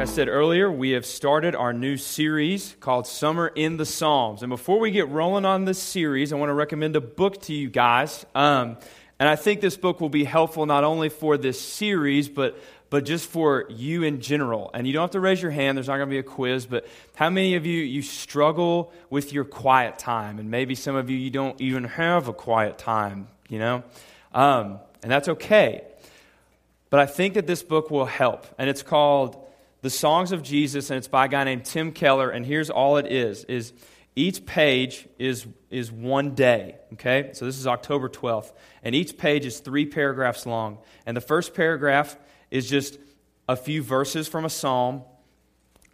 I said earlier, we have started our new series called Summer in the Psalms. And before we get rolling on this series, I want to recommend a book to you guys. Um, and I think this book will be helpful not only for this series, but, but just for you in general. And you don't have to raise your hand, there's not going to be a quiz, but how many of you, you struggle with your quiet time? And maybe some of you, you don't even have a quiet time, you know? Um, and that's okay. But I think that this book will help. And it's called the Songs of Jesus, and it's by a guy named Tim Keller. And here's all it is: is each page is is one day. Okay, so this is October 12th, and each page is three paragraphs long. And the first paragraph is just a few verses from a psalm.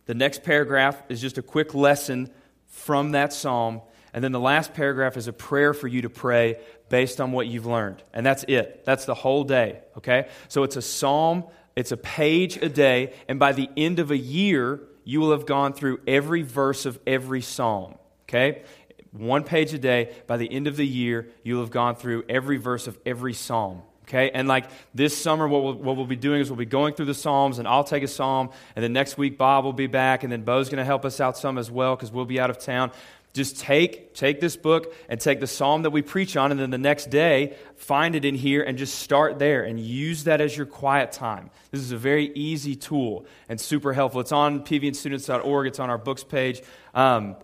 The next paragraph is just a quick lesson from that psalm. And then the last paragraph is a prayer for you to pray based on what you've learned. And that's it. That's the whole day, okay? So it's a psalm it's a page a day, and by the end of a year, you will have gone through every verse of every psalm. Okay? One page a day. By the end of the year, you'll have gone through every verse of every psalm. Okay? And like this summer, what we'll, what we'll be doing is we'll be going through the Psalms, and I'll take a psalm, and then next week, Bob will be back, and then Bo's going to help us out some as well because we'll be out of town. Just take, take this book and take the psalm that we preach on, and then the next day, find it in here and just start there and use that as your quiet time. This is a very easy tool and super helpful. It's on pvnstudents.org, it's on our books page. Um,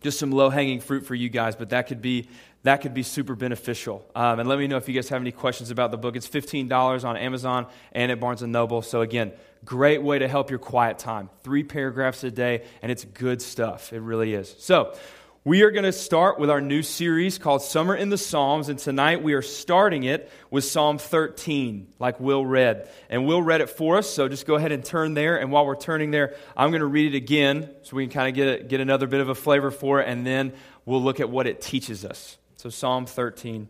just some low hanging fruit for you guys, but that could be that could be super beneficial. Um, and let me know if you guys have any questions about the book. It's $15 on Amazon and at Barnes & Noble. So again, great way to help your quiet time. Three paragraphs a day, and it's good stuff. It really is. So we are going to start with our new series called Summer in the Psalms, and tonight we are starting it with Psalm 13, like Will read. And Will read it for us, so just go ahead and turn there. And while we're turning there, I'm going to read it again so we can kind of get, get another bit of a flavor for it, and then we'll look at what it teaches us. So, Psalm 13.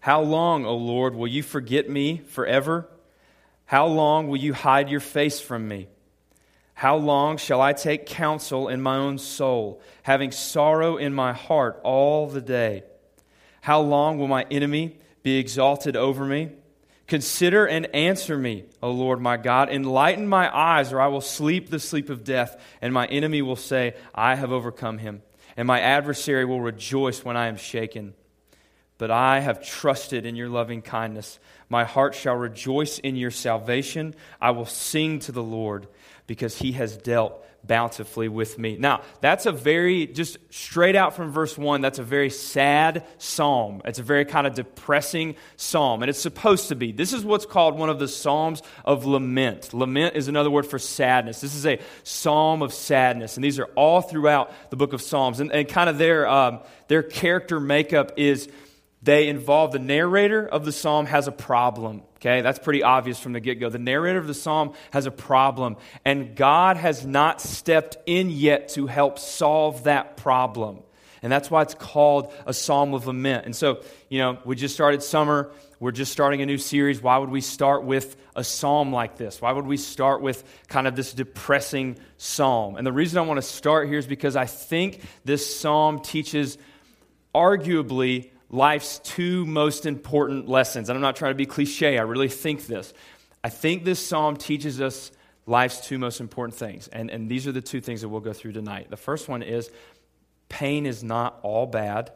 How long, O Lord, will you forget me forever? How long will you hide your face from me? How long shall I take counsel in my own soul, having sorrow in my heart all the day? How long will my enemy be exalted over me? Consider and answer me, O Lord my God. Enlighten my eyes, or I will sleep the sleep of death, and my enemy will say, I have overcome him, and my adversary will rejoice when I am shaken. But I have trusted in your loving kindness. My heart shall rejoice in your salvation. I will sing to the Lord because he has dealt bountifully with me. Now, that's a very, just straight out from verse 1, that's a very sad psalm. It's a very kind of depressing psalm, and it's supposed to be. This is what's called one of the psalms of lament. Lament is another word for sadness. This is a psalm of sadness, and these are all throughout the book of Psalms. And, and kind of their, um, their character makeup is they involve the narrator of the psalm has a problem. Okay, that's pretty obvious from the get go. The narrator of the psalm has a problem, and God has not stepped in yet to help solve that problem. And that's why it's called a psalm of lament. And so, you know, we just started summer. We're just starting a new series. Why would we start with a psalm like this? Why would we start with kind of this depressing psalm? And the reason I want to start here is because I think this psalm teaches arguably life's two most important lessons. And I'm not trying to be cliche, I really think this. I think this psalm teaches us life's two most important things. And, and these are the two things that we'll go through tonight. The first one is pain is not all bad.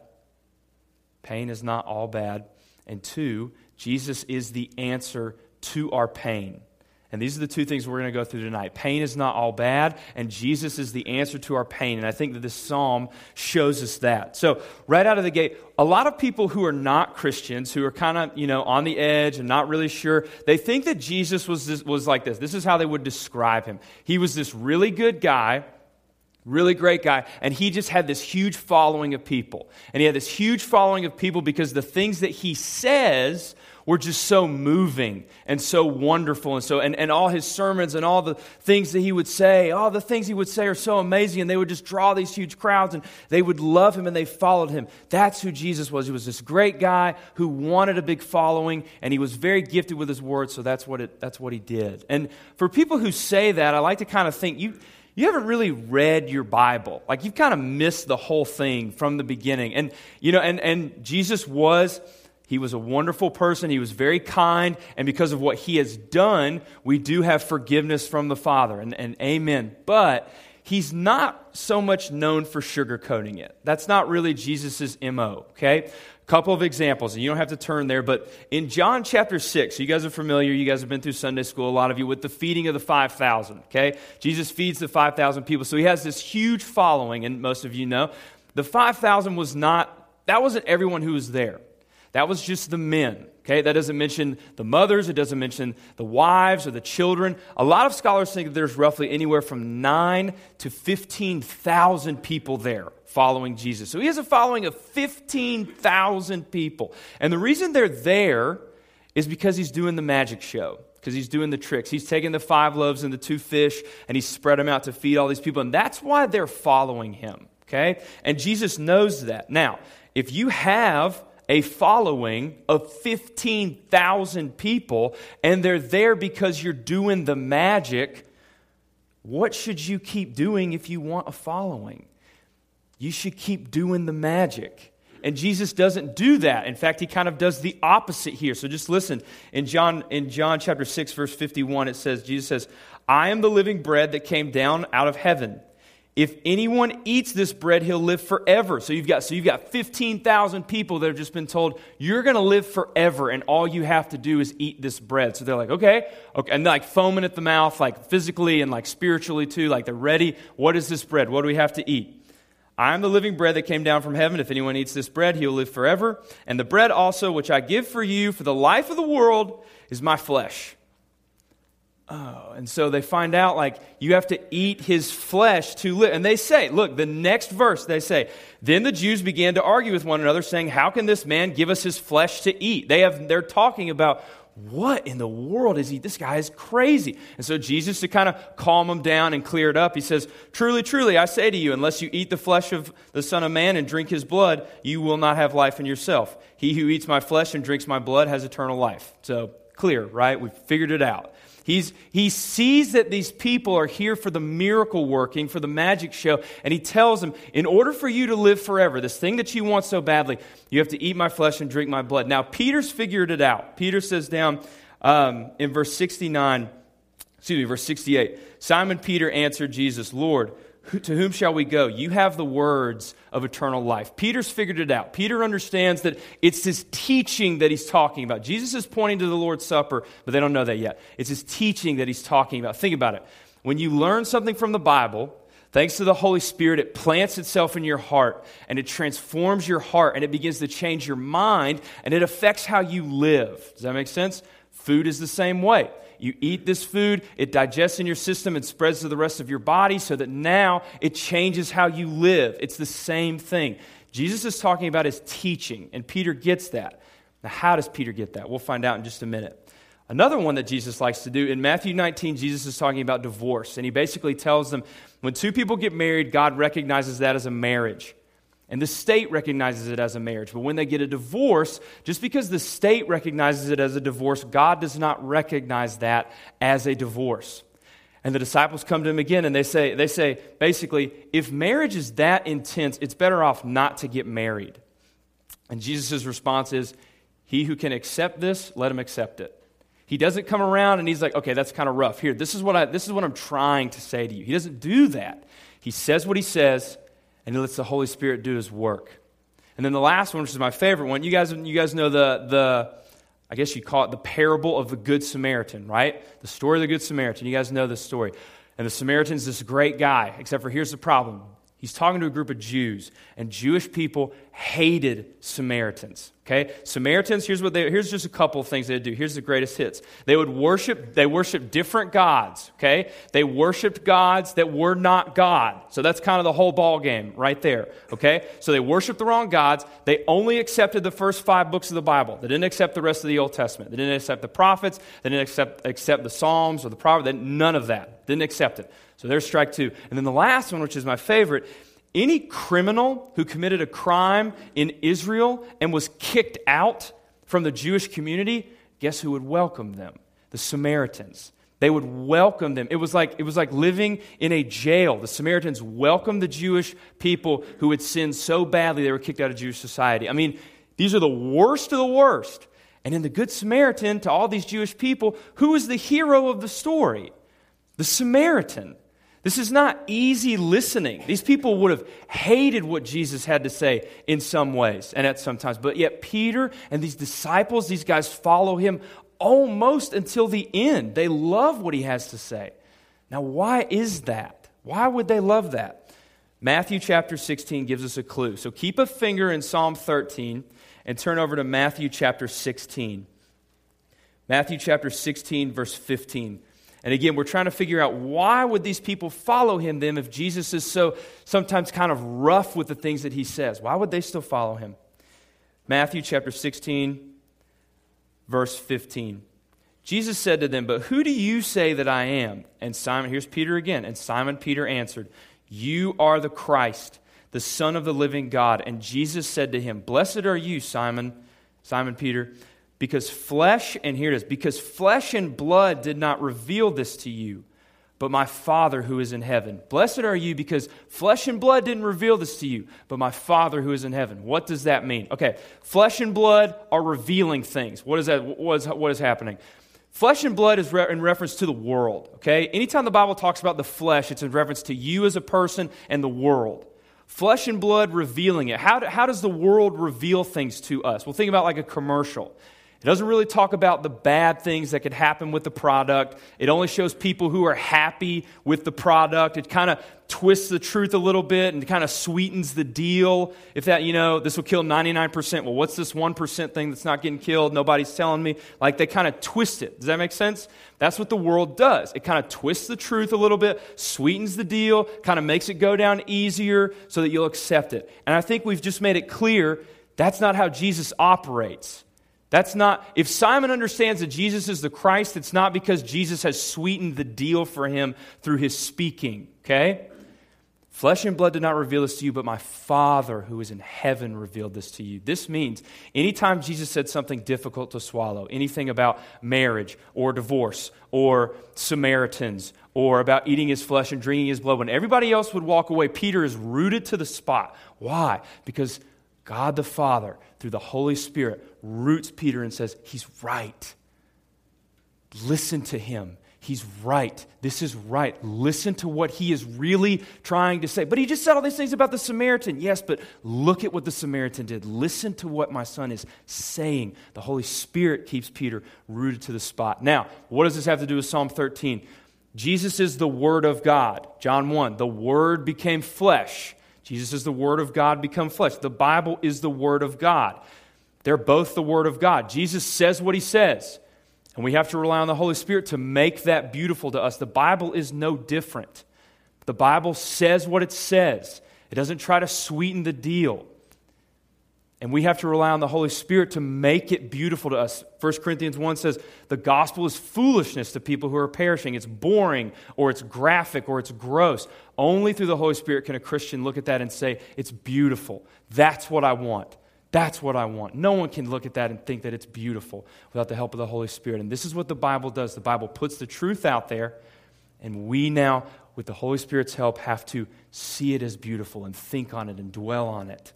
Pain is not all bad. And two, Jesus is the answer to our pain. And these are the two things we're going to go through tonight. Pain is not all bad, and Jesus is the answer to our pain. And I think that this psalm shows us that. So, right out of the gate, a lot of people who are not Christians, who are kind of, you know, on the edge and not really sure, they think that Jesus was, this, was like this. This is how they would describe him. He was this really good guy really great guy and he just had this huge following of people and he had this huge following of people because the things that he says were just so moving and so wonderful. And so, and, and all his sermons and all the things that he would say, all the things he would say are so amazing. And they would just draw these huge crowds and they would love him and they followed him. That's who Jesus was. He was this great guy who wanted a big following and he was very gifted with his words. So that's what, it, that's what he did. And for people who say that, I like to kind of think you, you haven't really read your Bible. Like you've kind of missed the whole thing from the beginning. And, you know, and, and Jesus was He was a wonderful person. He was very kind. And because of what he has done, we do have forgiveness from the Father. And, and amen. But he's not so much known for sugarcoating it. That's not really Jesus' MO, okay? A couple of examples, and you don't have to turn there, but in John chapter 6, you guys are familiar, you guys have been through Sunday school, a lot of you, with the feeding of the 5,000, okay? Jesus feeds the 5,000 people, so he has this huge following, and most of you know. The 5,000 was not, that wasn't everyone who was there. That was just the men. Okay, that doesn't mention the mothers, it doesn't mention the wives or the children. A lot of scholars think that there's roughly anywhere from 9 to 15,000 people there following Jesus. So he has a following of 15,000 people. And the reason they're there is because he's doing the magic show, because he's doing the tricks. He's taking the five loaves and the two fish and he's spread them out to feed all these people. And that's why they're following him. Okay? And Jesus knows that. Now, if you have a following of 15,000 people and they're there because you're doing the magic, what should you keep doing if you want a following? You should keep doing the magic. And Jesus doesn't do that. In fact, he kind of does the opposite here. So just listen. In John, in John chapter 6, verse 51, it says, Jesus says, I am the living bread that came down out of heaven. If anyone eats this bread, he'll live forever. So you've got, so you've got 15,000 people that have just been told, you're going to live forever, and all you have to do is eat this bread. So they're like, okay, okay. And like foaming at the mouth, like physically and like spiritually too. Like they're ready. What is this bread? What do we have to eat? I am the living bread that came down from heaven. If anyone eats this bread, he will live forever. And the bread also, which I give for you for the life of the world, is my flesh. Oh, and so they find out like you have to eat his flesh to live. And they say, look, the next verse, they say, then the Jews began to argue with one another, saying, How can this man give us his flesh to eat? They have they're talking about what in the world is he? This guy is crazy. And so Jesus, to kind of calm him down and clear it up, he says, Truly, truly, I say to you, unless you eat the flesh of the Son of Man and drink his blood, you will not have life in yourself. He who eats my flesh and drinks my blood has eternal life. So clear, right? We've figured it out. He's, he sees that these people are here for the miracle working, for the magic show, and he tells them, in order for you to live forever, this thing that you want so badly, you have to eat my flesh and drink my blood. Now, Peter's figured it out. Peter says down um, in verse 69, excuse me, verse 68 Simon Peter answered Jesus, Lord, to whom shall we go? You have the words of eternal life. Peter's figured it out. Peter understands that it's his teaching that he's talking about. Jesus is pointing to the Lord's Supper, but they don't know that yet. It's his teaching that he's talking about. Think about it. When you learn something from the Bible, thanks to the Holy Spirit, it plants itself in your heart and it transforms your heart and it begins to change your mind and it affects how you live. Does that make sense? Food is the same way. You eat this food, it digests in your system and spreads to the rest of your body so that now it changes how you live. It's the same thing. Jesus is talking about his teaching, and Peter gets that. Now, how does Peter get that? We'll find out in just a minute. Another one that Jesus likes to do, in Matthew 19, Jesus is talking about divorce, and he basically tells them when two people get married, God recognizes that as a marriage. And the state recognizes it as a marriage. But when they get a divorce, just because the state recognizes it as a divorce, God does not recognize that as a divorce. And the disciples come to him again and they say, they say basically, if marriage is that intense, it's better off not to get married. And Jesus' response is, He who can accept this, let him accept it. He doesn't come around and he's like, okay, that's kind of rough. Here, this is what I this is what I'm trying to say to you. He doesn't do that. He says what he says, and he lets the Holy Spirit do his work. And then the last one, which is my favorite one, you guys, you guys know the, the, I guess you call it the parable of the Good Samaritan, right? The story of the Good Samaritan. You guys know this story. And the Samaritan's this great guy, except for here's the problem. He's talking to a group of Jews, and Jewish people hated Samaritans. Okay? Samaritans, here's what they here's just a couple of things they would do. Here's the greatest hits. They would worship, they worship different gods. Okay? They worshiped gods that were not God. So that's kind of the whole ball game right there. Okay? So they worshiped the wrong gods. They only accepted the first five books of the Bible. They didn't accept the rest of the Old Testament. They didn't accept the prophets. They didn't accept, accept the Psalms or the Proverbs. None of that. Didn't accept it. So there's strike two. And then the last one, which is my favorite, any criminal who committed a crime in Israel and was kicked out from the Jewish community, guess who would welcome them? The Samaritans. They would welcome them. It was like, it was like living in a jail. The Samaritans welcomed the Jewish people who had sinned so badly they were kicked out of Jewish society. I mean, These are the worst of the worst. And in the Good Samaritan, to all these Jewish people, who is the hero of the story? The Samaritan. This is not easy listening. These people would have hated what Jesus had to say in some ways and at some times. But yet, Peter and these disciples, these guys follow him almost until the end. They love what he has to say. Now, why is that? Why would they love that? Matthew chapter 16 gives us a clue. So keep a finger in Psalm 13 and turn over to Matthew chapter 16. Matthew chapter 16, verse 15. And again, we're trying to figure out why would these people follow him then if Jesus is so sometimes kind of rough with the things that he says? Why would they still follow him? Matthew chapter 16, verse 15. Jesus said to them, But who do you say that I am? And Simon, here's Peter again. And Simon Peter answered, You are the Christ, the Son of the living God. And Jesus said to him, Blessed are you, Simon, Simon Peter because flesh, and here it is, because flesh and blood did not reveal this to you, but my Father who is in heaven. Blessed are you because flesh and blood didn't reveal this to you, but my Father who is in heaven. What does that mean? Okay, flesh and blood are revealing things. What is that? What is, what is happening? Flesh and blood is re- in reference to the world, okay? Anytime the Bible talks about the flesh, it's in reference to you as a person and the world. Flesh and blood revealing it. How, do, how does the world reveal things to us? Well, think about like a commercial. It doesn't really talk about the bad things that could happen with the product. It only shows people who are happy with the product. It kind of twists the truth a little bit and kind of sweetens the deal. If that, you know, this will kill 99%. Well, what's this 1% thing that's not getting killed? Nobody's telling me. Like they kind of twist it. Does that make sense? That's what the world does. It kind of twists the truth a little bit, sweetens the deal, kind of makes it go down easier so that you'll accept it. And I think we've just made it clear that's not how Jesus operates. That's not, if Simon understands that Jesus is the Christ, it's not because Jesus has sweetened the deal for him through his speaking, okay? Flesh and blood did not reveal this to you, but my Father who is in heaven revealed this to you. This means anytime Jesus said something difficult to swallow, anything about marriage or divorce or Samaritans or about eating his flesh and drinking his blood, when everybody else would walk away, Peter is rooted to the spot. Why? Because God the Father, through the Holy Spirit, roots Peter and says, He's right. Listen to him. He's right. This is right. Listen to what he is really trying to say. But he just said all these things about the Samaritan. Yes, but look at what the Samaritan did. Listen to what my son is saying. The Holy Spirit keeps Peter rooted to the spot. Now, what does this have to do with Psalm 13? Jesus is the Word of God. John 1 The Word became flesh Jesus is the Word of God become flesh. The Bible is the Word of God. They're both the Word of God. Jesus says what He says, and we have to rely on the Holy Spirit to make that beautiful to us. The Bible is no different. The Bible says what it says, it doesn't try to sweeten the deal. And we have to rely on the Holy Spirit to make it beautiful to us. 1 Corinthians 1 says, The gospel is foolishness to people who are perishing. It's boring, or it's graphic, or it's gross. Only through the Holy Spirit can a Christian look at that and say, It's beautiful. That's what I want. That's what I want. No one can look at that and think that it's beautiful without the help of the Holy Spirit. And this is what the Bible does the Bible puts the truth out there, and we now, with the Holy Spirit's help, have to see it as beautiful and think on it and dwell on it.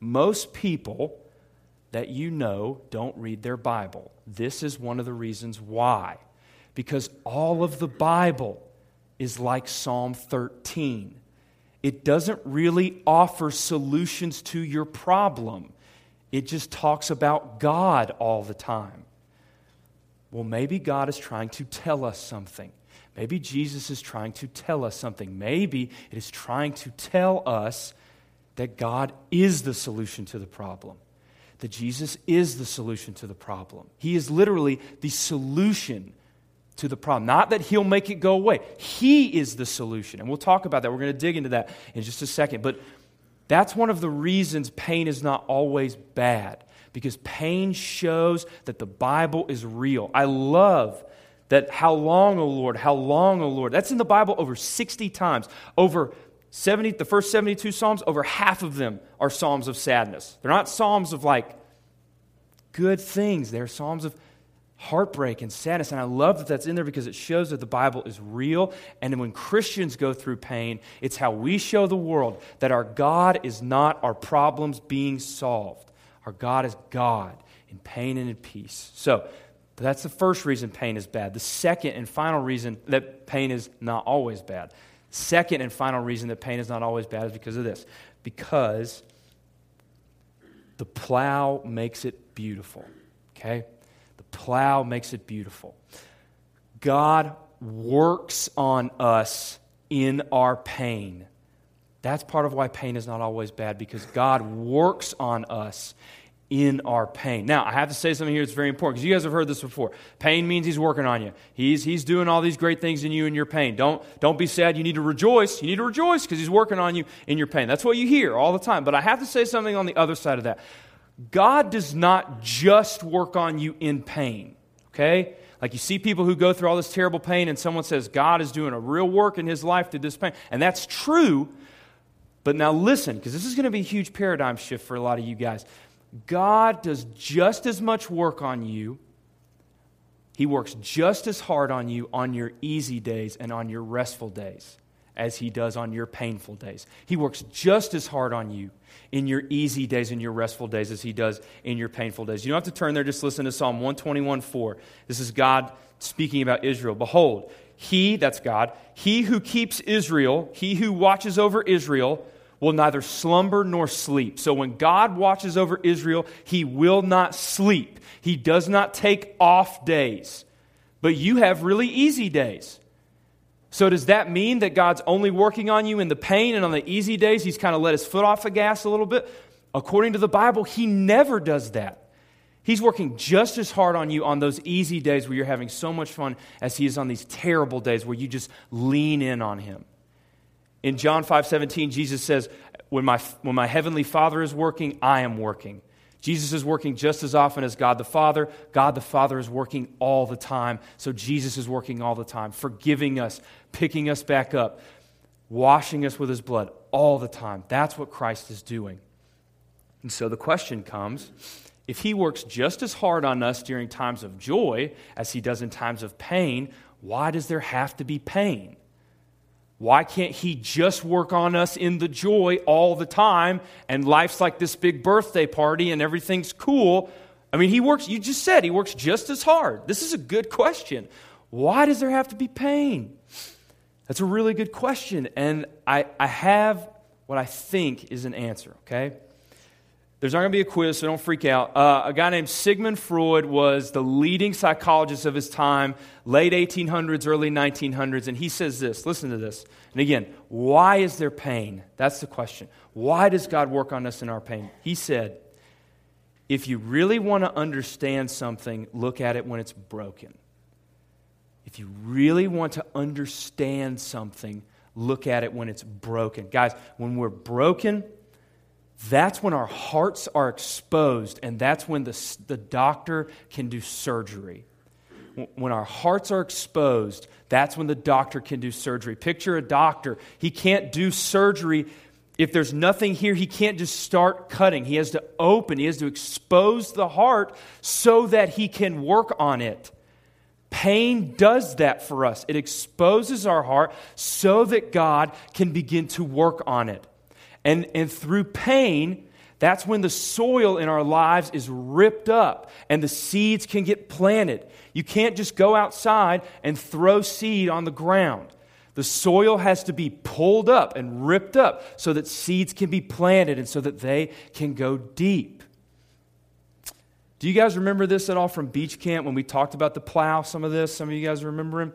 Most people that you know don't read their Bible. This is one of the reasons why. Because all of the Bible is like Psalm 13. It doesn't really offer solutions to your problem, it just talks about God all the time. Well, maybe God is trying to tell us something. Maybe Jesus is trying to tell us something. Maybe it is trying to tell us that God is the solution to the problem, that Jesus is the solution to the problem. He is literally the solution to the problem. Not that He'll make it go away, He is the solution. And we'll talk about that. We're going to dig into that in just a second. But that's one of the reasons pain is not always bad, because pain shows that the Bible is real. I love that how long, O Lord, how long, O Lord. That's in the Bible over 60 times. Over 70, the first 72 Psalms, over half of them are Psalms of sadness. They're not Psalms of like good things, they're Psalms of heartbreak and sadness. And I love that that's in there because it shows that the Bible is real. And when Christians go through pain, it's how we show the world that our God is not our problems being solved. Our God is God in pain and in peace. So, that's the first reason pain is bad. The second and final reason that pain is not always bad. Second and final reason that pain is not always bad is because of this. Because the plow makes it beautiful. Okay? The plow makes it beautiful. God works on us in our pain. That's part of why pain is not always bad because God works on us in our pain. Now, I have to say something here that's very important because you guys have heard this before. Pain means he's working on you. He's, he's doing all these great things in you in your pain. Don't, don't be sad. You need to rejoice. You need to rejoice because he's working on you in your pain. That's what you hear all the time. But I have to say something on the other side of that. God does not just work on you in pain, okay? Like you see people who go through all this terrible pain, and someone says God is doing a real work in his life through this pain. And that's true. But now listen, because this is going to be a huge paradigm shift for a lot of you guys. God does just as much work on you. He works just as hard on you on your easy days and on your restful days as he does on your painful days. He works just as hard on you in your easy days and your restful days as he does in your painful days. You don't have to turn there, just listen to Psalm 121 4. This is God speaking about Israel. Behold, he, that's God, he who keeps Israel, he who watches over Israel, will neither slumber nor sleep. So when God watches over Israel, he will not sleep. He does not take off days. But you have really easy days. So, does that mean that God's only working on you in the pain and on the easy days, He's kind of let His foot off the gas a little bit? According to the Bible, He never does that. He's working just as hard on you on those easy days where you're having so much fun as He is on these terrible days where you just lean in on Him. In John 5 17, Jesus says, when my, when my heavenly Father is working, I am working. Jesus is working just as often as God the Father. God the Father is working all the time. So Jesus is working all the time, forgiving us, picking us back up, washing us with his blood all the time. That's what Christ is doing. And so the question comes if he works just as hard on us during times of joy as he does in times of pain, why does there have to be pain? Why can't He just work on us in the joy all the time and life's like this big birthday party and everything's cool? I mean, He works, you just said He works just as hard. This is a good question. Why does there have to be pain? That's a really good question. And I, I have what I think is an answer, okay? There's not going to be a quiz, so don't freak out. Uh, a guy named Sigmund Freud was the leading psychologist of his time, late 1800s, early 1900s, and he says this. Listen to this. And again, why is there pain? That's the question. Why does God work on us in our pain? He said, if you really want to understand something, look at it when it's broken. If you really want to understand something, look at it when it's broken. Guys, when we're broken, that's when our hearts are exposed, and that's when the, the doctor can do surgery. When our hearts are exposed, that's when the doctor can do surgery. Picture a doctor. He can't do surgery if there's nothing here, he can't just start cutting. He has to open, he has to expose the heart so that he can work on it. Pain does that for us. It exposes our heart so that God can begin to work on it. And, and through pain, that's when the soil in our lives is ripped up and the seeds can get planted. You can't just go outside and throw seed on the ground. The soil has to be pulled up and ripped up so that seeds can be planted and so that they can go deep. Do you guys remember this at all from beach camp when we talked about the plow? Some of this, some of you guys remember him?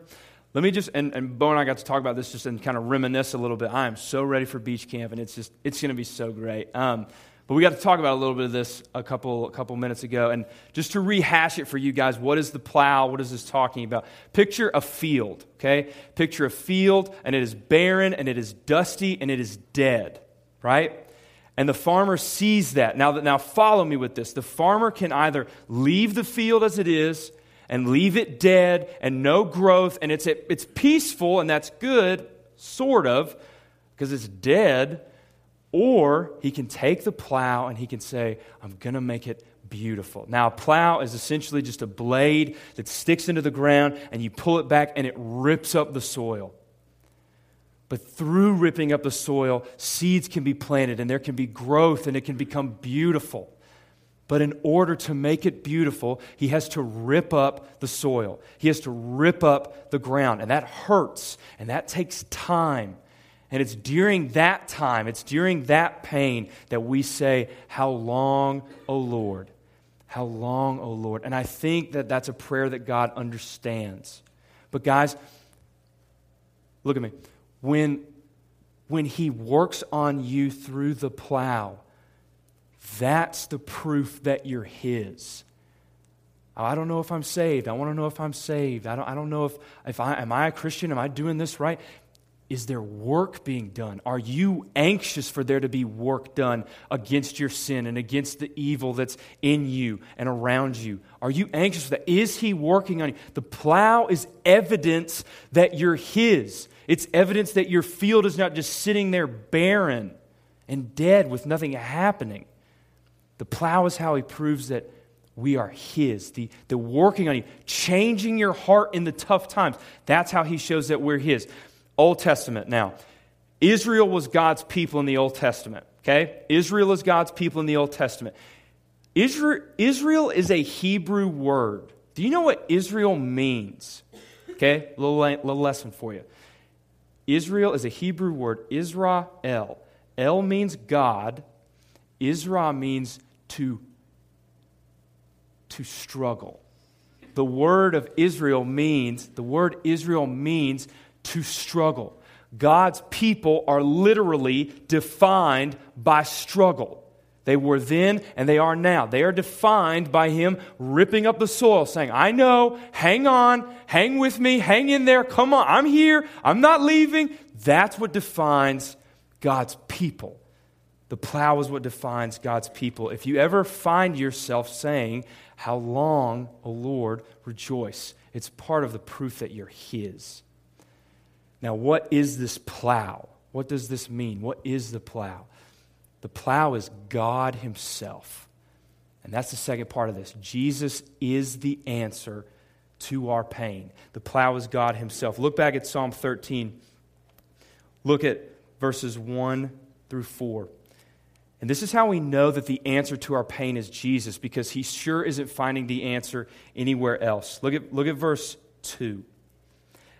Let me just, and, and Bo and I got to talk about this just and kind of reminisce a little bit. I am so ready for beach camp, and it's just, it's going to be so great. Um, but we got to talk about a little bit of this a couple, a couple minutes ago. And just to rehash it for you guys, what is the plow? What is this talking about? Picture a field, okay? Picture a field, and it is barren, and it is dusty, and it is dead, right? And the farmer sees that. Now, now follow me with this. The farmer can either leave the field as it is and leave it dead and no growth, and it's, it's peaceful, and that's good, sort of, because it's dead. Or he can take the plow and he can say, I'm going to make it beautiful. Now, a plow is essentially just a blade that sticks into the ground, and you pull it back, and it rips up the soil. But through ripping up the soil, seeds can be planted, and there can be growth, and it can become beautiful. But in order to make it beautiful, he has to rip up the soil. He has to rip up the ground. And that hurts, and that takes time. And it's during that time, it's during that pain that we say, How long, O Lord? How long, O Lord? And I think that that's a prayer that God understands. But, guys, look at me. When, when He works on you through the plow, that's the proof that you're His. Oh, I don't know if I'm saved. I want to know if I'm saved. I don't, I don't know if, if I am I a Christian? Am I doing this right? Is there work being done? Are you anxious for there to be work done against your sin and against the evil that's in you and around you? Are you anxious for that? Is He working on you? The plow is evidence that you're His. It's evidence that your field is not just sitting there barren and dead with nothing happening. The plow is how He proves that we are His. The, the working on you, changing your heart in the tough times. That's how He shows that we're His. Old Testament now. Israel was God's people in the Old Testament. Okay? Israel is God's people in the Old Testament. Israel, Israel is a Hebrew word. Do you know what Israel means? Okay? Little, little lesson for you. Israel is a Hebrew word, Israel. El means God. Israel means to, to struggle. The word of Israel means, the word Israel means to struggle. God's people are literally defined by struggle. They were then and they are now. They are defined by Him ripping up the soil, saying, I know, hang on, hang with me, hang in there, come on, I'm here, I'm not leaving. That's what defines God's people. The plow is what defines God's people. If you ever find yourself saying, How long, O Lord, rejoice, it's part of the proof that you're His. Now, what is this plow? What does this mean? What is the plow? The plow is God Himself. And that's the second part of this. Jesus is the answer to our pain. The plow is God Himself. Look back at Psalm 13. Look at verses 1 through 4. And this is how we know that the answer to our pain is Jesus, because He sure isn't finding the answer anywhere else. Look at, look at verse 2.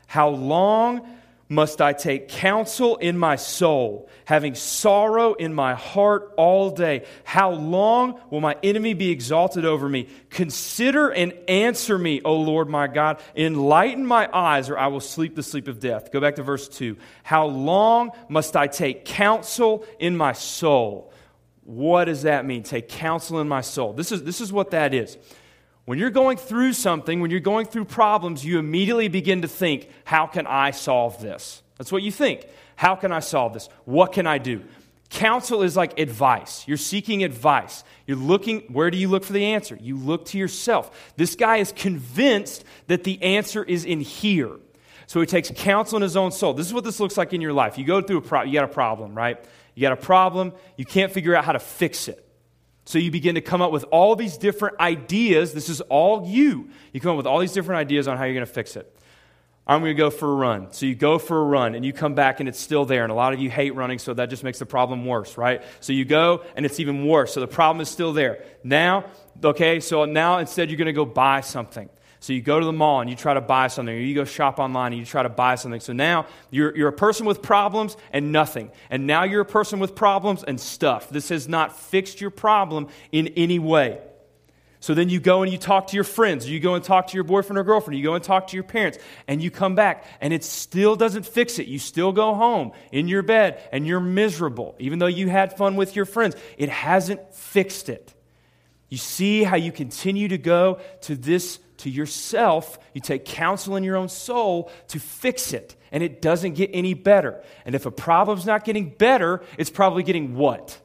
How long must I take counsel in my soul, having sorrow in my heart all day. How long will my enemy be exalted over me? Consider and answer me, O Lord my God. Enlighten my eyes, or I will sleep the sleep of death. Go back to verse 2. How long must I take counsel in my soul? What does that mean? Take counsel in my soul. This is, this is what that is. When you're going through something, when you're going through problems, you immediately begin to think, how can I solve this? That's what you think. How can I solve this? What can I do? Counsel is like advice. You're seeking advice. You're looking, where do you look for the answer? You look to yourself. This guy is convinced that the answer is in here. So he takes counsel in his own soul. This is what this looks like in your life. You go through a problem, you got a problem, right? You got a problem, you can't figure out how to fix it. So you begin to come up with all these different ideas. This is all you. You come up with all these different ideas on how you're going to fix it. I'm going to go for a run. So you go for a run and you come back and it's still there. And a lot of you hate running, so that just makes the problem worse, right? So you go and it's even worse. So the problem is still there. Now, okay, so now instead you're going to go buy something. So you go to the mall and you try to buy something, or you go shop online and you try to buy something. So now you're, you're a person with problems and nothing. And now you're a person with problems and stuff. This has not fixed your problem in any way. So then you go and you talk to your friends, you go and talk to your boyfriend or girlfriend, you go and talk to your parents, and you come back, and it still doesn't fix it. You still go home in your bed, and you're miserable, even though you had fun with your friends. It hasn't fixed it. You see how you continue to go to this to yourself, you take counsel in your own soul to fix it, and it doesn't get any better. And if a problem's not getting better, it's probably getting what?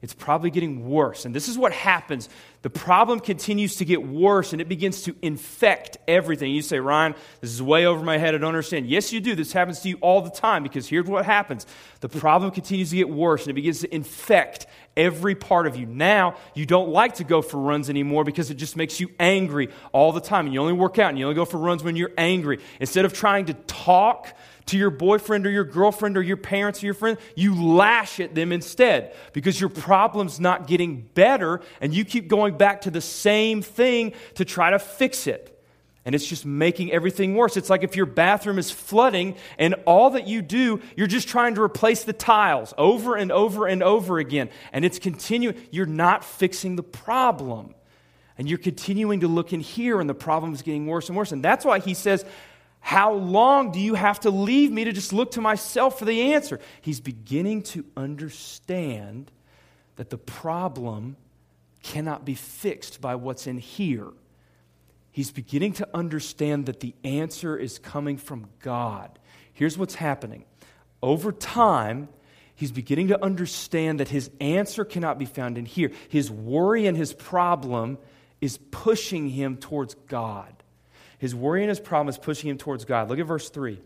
It's probably getting worse. And this is what happens. The problem continues to get worse and it begins to infect everything. You say, Ryan, this is way over my head. I don't understand. Yes, you do. This happens to you all the time because here's what happens the problem continues to get worse and it begins to infect every part of you. Now, you don't like to go for runs anymore because it just makes you angry all the time. And you only work out and you only go for runs when you're angry. Instead of trying to talk, to your boyfriend or your girlfriend or your parents or your friend, you lash at them instead because your problem's not getting better and you keep going back to the same thing to try to fix it. And it's just making everything worse. It's like if your bathroom is flooding and all that you do, you're just trying to replace the tiles over and over and over again. And it's continuing. You're not fixing the problem. And you're continuing to look in here, and the problem is getting worse and worse. And that's why he says, How long do you have to leave me to just look to myself for the answer? He's beginning to understand that the problem cannot be fixed by what's in here he's beginning to understand that the answer is coming from God. Here's what's happening. Over time, he's beginning to understand that his answer cannot be found in here. His worry and his problem is pushing him towards God. His worry and his problem is pushing him towards God. Look at verse 3.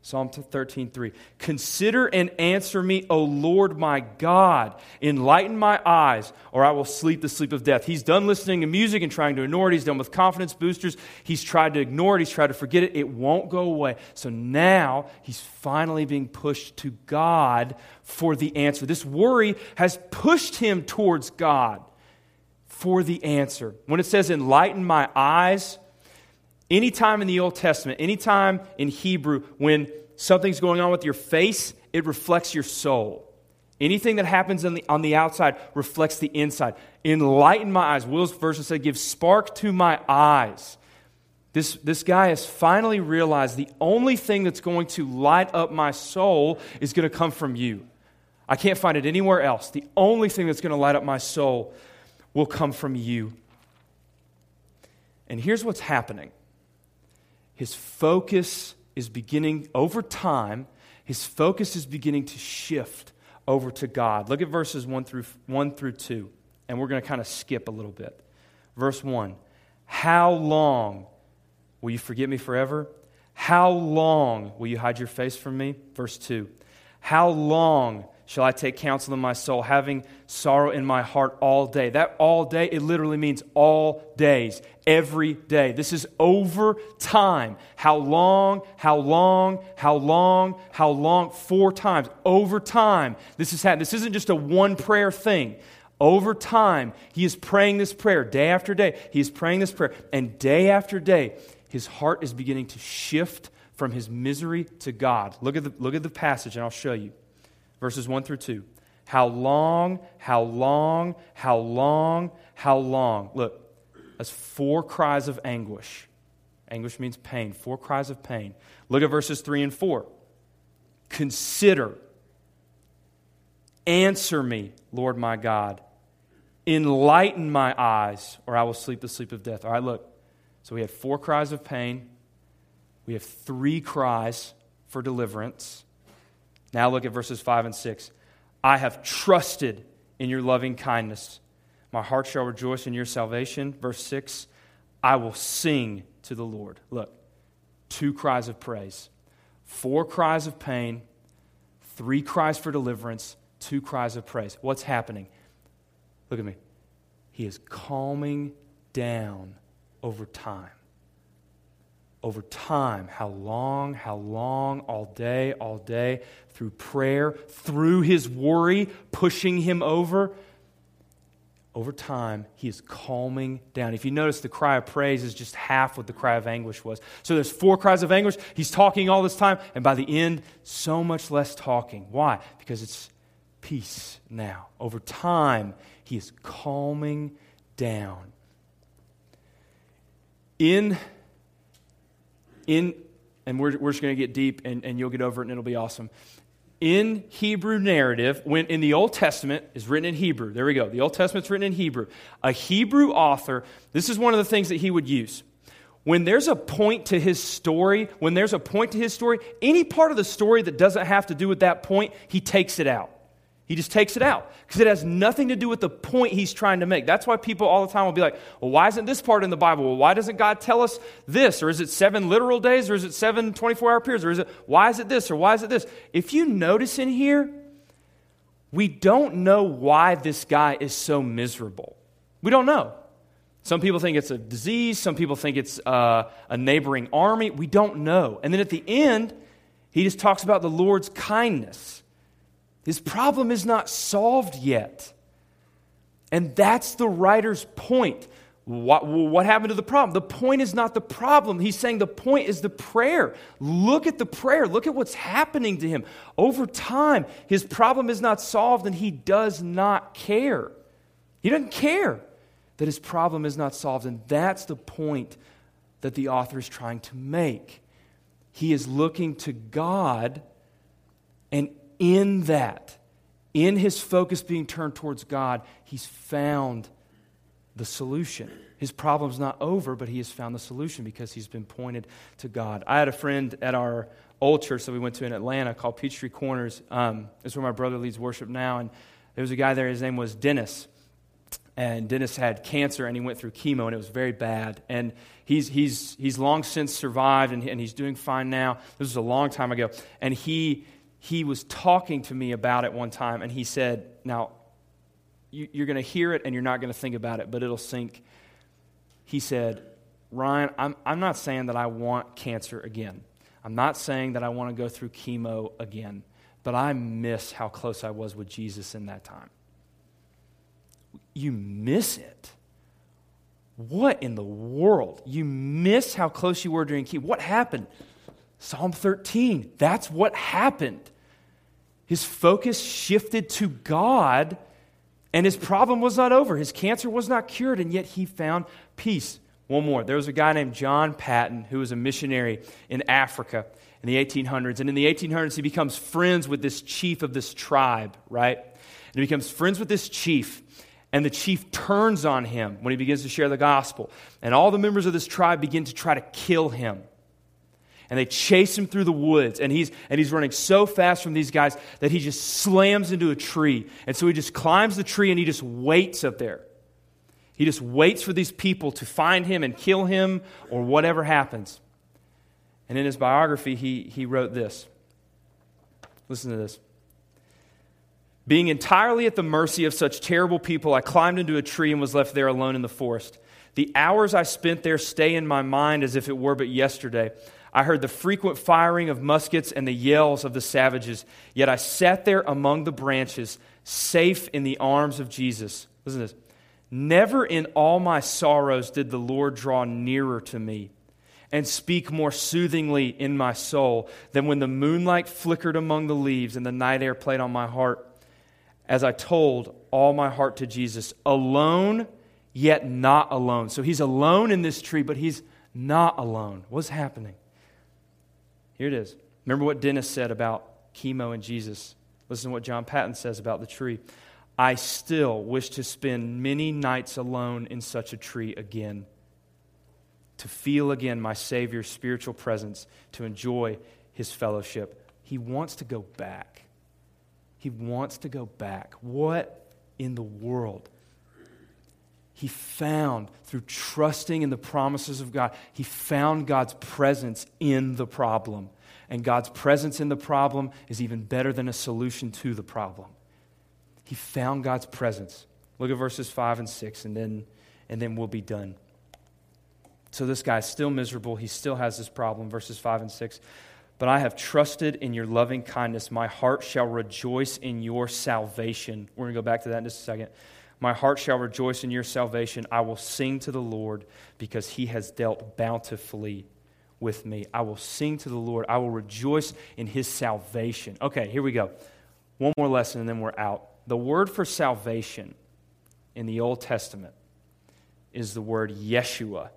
Psalm 13, 3. Consider and answer me, O Lord my God. Enlighten my eyes, or I will sleep the sleep of death. He's done listening to music and trying to ignore it. He's done with confidence boosters. He's tried to ignore it. He's tried to forget it. It won't go away. So now he's finally being pushed to God for the answer. This worry has pushed him towards God for the answer. When it says, enlighten my eyes, Anytime in the Old Testament, anytime in Hebrew, when something's going on with your face, it reflects your soul. Anything that happens on the, on the outside reflects the inside. Enlighten my eyes. Will's version said, Give spark to my eyes. This, this guy has finally realized the only thing that's going to light up my soul is going to come from you. I can't find it anywhere else. The only thing that's going to light up my soul will come from you. And here's what's happening his focus is beginning, over time, his focus is beginning to shift over to God. Look at verses 1 through, 1 through 2, and we're going to kind of skip a little bit. Verse 1 How long will you forget me forever? How long will you hide your face from me? Verse 2 How long shall I take counsel in my soul, having sorrow in my heart all day. That all day, it literally means all days, every day. This is over time. How long, how long, how long, how long? Four times. Over time. This is happening. This isn't just a one prayer thing. Over time, he is praying this prayer day after day. He is praying this prayer. And day after day, his heart is beginning to shift from his misery to God. Look at the, look at the passage, and I'll show you verses 1 through 2. How long, how long, how long, how long. Look, that's four cries of anguish. Anguish means pain, four cries of pain. Look at verses 3 and 4. Consider, answer me, Lord my God. Enlighten my eyes, or I will sleep the sleep of death. All right, look. So we have four cries of pain, we have three cries for deliverance. Now look at verses 5 and 6. I have trusted in your loving kindness. My heart shall rejoice in your salvation. Verse 6 I will sing to the Lord. Look, two cries of praise, four cries of pain, three cries for deliverance, two cries of praise. What's happening? Look at me. He is calming down over time over time. How long, how long, all day, all day, through prayer, through his worry, pushing him over. Over time, he is calming down. If you notice, the cry of praise is just half what the cry of anguish was. So there's four cries of anguish. He's talking all this time, and by the end, so much less talking. Why? Because it's peace now. Over time, he is calming down. In in, and we're, we're just going to get deep and, and you'll get over it and it'll be awesome. In Hebrew narrative, when in the Old Testament is written in Hebrew, there we go. The Old Testament's written in Hebrew. A Hebrew author, this is one of the things that he would use. When there's a point to his story, when there's a point to his story, any part of the story that doesn't have to do with that point, he takes it out. He just takes it out because it has nothing to do with the point he's trying to make. That's why people all the time will be like, well, why isn't this part in the Bible? Well, why doesn't God tell us this? Or is it seven literal days? Or is it seven 24 hour periods? Or is it, why is it this? Or why is it this? If you notice in here, we don't know why this guy is so miserable. We don't know. Some people think it's a disease. Some people think it's uh, a neighboring army. We don't know. And then at the end, he just talks about the Lord's kindness. His problem is not solved yet. And that's the writer's point. What, what happened to the problem? The point is not the problem. He's saying the point is the prayer. Look at the prayer. Look at what's happening to him. Over time, his problem is not solved and he does not care. He doesn't care that his problem is not solved. And that's the point that the author is trying to make. He is looking to God, and in that, in his focus being turned towards God, he's found the solution. His problem's not over, but he has found the solution because he's been pointed to God. I had a friend at our old church that we went to in Atlanta called Peachtree Corners. Um, it's where my brother leads worship now. And there was a guy there, his name was Dennis. And Dennis had cancer and he went through chemo and it was very bad. And he's, he's, he's long since survived and, and he's doing fine now. This was a long time ago. And he, he was talking to me about it one time and he said, Now, you, you're going to hear it and you're not going to think about it, but it'll sink. He said, Ryan, I'm, I'm not saying that I want cancer again. I'm not saying that I want to go through chemo again, but I miss how close I was with Jesus in that time. You miss it. What in the world? You miss how close you were during chemo. What happened? Psalm 13. That's what happened. His focus shifted to God and his problem was not over. His cancer was not cured, and yet he found peace. One more. There was a guy named John Patton who was a missionary in Africa in the 1800s. And in the 1800s, he becomes friends with this chief of this tribe, right? And he becomes friends with this chief. And the chief turns on him when he begins to share the gospel. And all the members of this tribe begin to try to kill him and they chase him through the woods. And he's and he's running so fast from these guys that he just slams into a tree. And so he just climbs the tree and he just waits up there. He just waits for these people to find him and kill him or whatever happens. And in his biography he, he wrote this. Listen to this. Being entirely at the mercy of such terrible people i climbed into a tree and was left there alone in the forest. The hours i spent there stay in my mind as if it were but yesterday I heard the frequent firing of muskets and the yells of the savages. Yet I sat there among the branches, safe in the arms of Jesus. Listen to this. Never in all my sorrows did the Lord draw nearer to me and speak more soothingly in my soul than when the moonlight flickered among the leaves and the night air played on my heart as I told all my heart to Jesus, alone, yet not alone. So he's alone in this tree, but he's not alone. What's happening? Here it is. Remember what Dennis said about chemo and Jesus. Listen to what John Patton says about the tree. I still wish to spend many nights alone in such a tree again, to feel again my Savior's spiritual presence, to enjoy his fellowship. He wants to go back. He wants to go back. What in the world? He found, through trusting in the promises of God, he found God's presence in the problem. And God's presence in the problem is even better than a solution to the problem. He found God's presence. Look at verses 5 and 6, and then, and then we'll be done. So this guy's still miserable. He still has this problem, verses 5 and 6. But I have trusted in your loving kindness. My heart shall rejoice in your salvation. We're going to go back to that in just a second. My heart shall rejoice in your salvation. I will sing to the Lord because he has dealt bountifully with me. I will sing to the Lord. I will rejoice in his salvation. Okay, here we go. One more lesson and then we're out. The word for salvation in the Old Testament is the word Yeshua.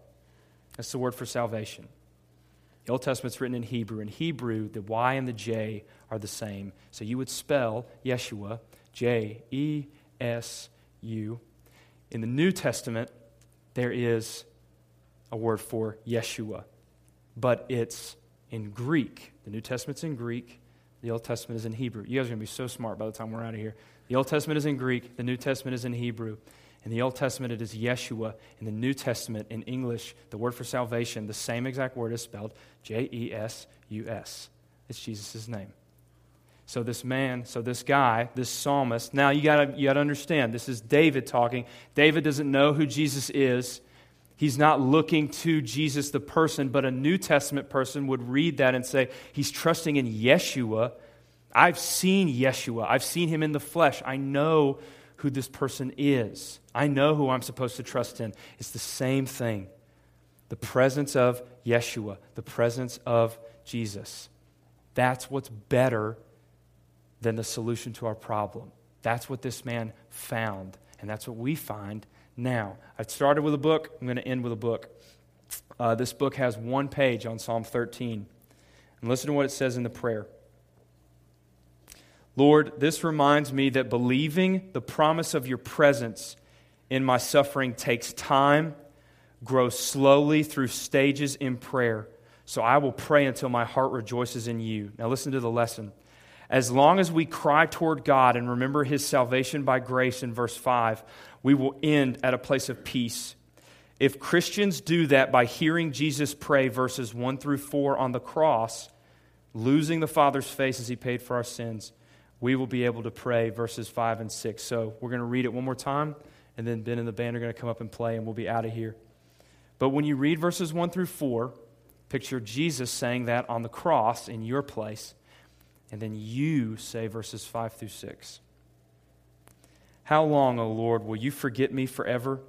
That's the word for salvation. The Old Testament's written in Hebrew. In Hebrew, the Y and the J are the same. So you would spell Yeshua, J E S U. In the New Testament, there is a word for Yeshua, but it's in Greek. The New Testament's in Greek, the Old Testament is in Hebrew. You guys are going to be so smart by the time we're out of here. The Old Testament is in Greek, the New Testament is in Hebrew. In the Old Testament, it is Yeshua. In the New Testament, in English, the word for salvation, the same exact word is spelled J E S U S. It's Jesus' name. So this man, so this guy, this psalmist, now you gotta you gotta understand, this is David talking. David doesn't know who Jesus is. He's not looking to Jesus the person, but a New Testament person would read that and say, he's trusting in Yeshua. I've seen Yeshua. I've seen him in the flesh. I know who this person is. I know who I'm supposed to trust in. It's the same thing the presence of Yeshua, the presence of Jesus. That's what's better than the solution to our problem. That's what this man found, and that's what we find now. I started with a book, I'm going to end with a book. Uh, this book has one page on Psalm 13. And listen to what it says in the prayer. Lord, this reminds me that believing the promise of your presence in my suffering takes time, grows slowly through stages in prayer. So I will pray until my heart rejoices in you. Now, listen to the lesson. As long as we cry toward God and remember his salvation by grace in verse 5, we will end at a place of peace. If Christians do that by hearing Jesus pray verses 1 through 4 on the cross, losing the Father's face as he paid for our sins, we will be able to pray verses 5 and 6. So we're going to read it one more time, and then Ben and the band are going to come up and play, and we'll be out of here. But when you read verses 1 through 4, picture Jesus saying that on the cross in your place, and then you say verses 5 through 6. How long, O Lord, will you forget me forever?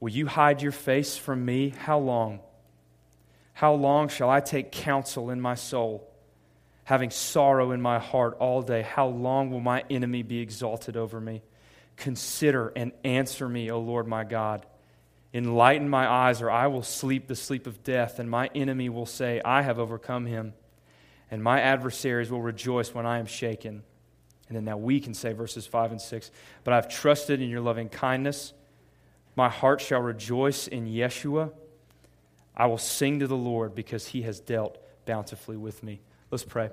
Will you hide your face from me? How long? How long shall I take counsel in my soul, having sorrow in my heart all day? How long will my enemy be exalted over me? Consider and answer me, O Lord my God. Enlighten my eyes, or I will sleep the sleep of death, and my enemy will say, I have overcome him, and my adversaries will rejoice when I am shaken. And then now we can say verses 5 and 6 But I've trusted in your loving kindness. My heart shall rejoice in Yeshua. I will sing to the Lord because he has dealt bountifully with me. Let's pray.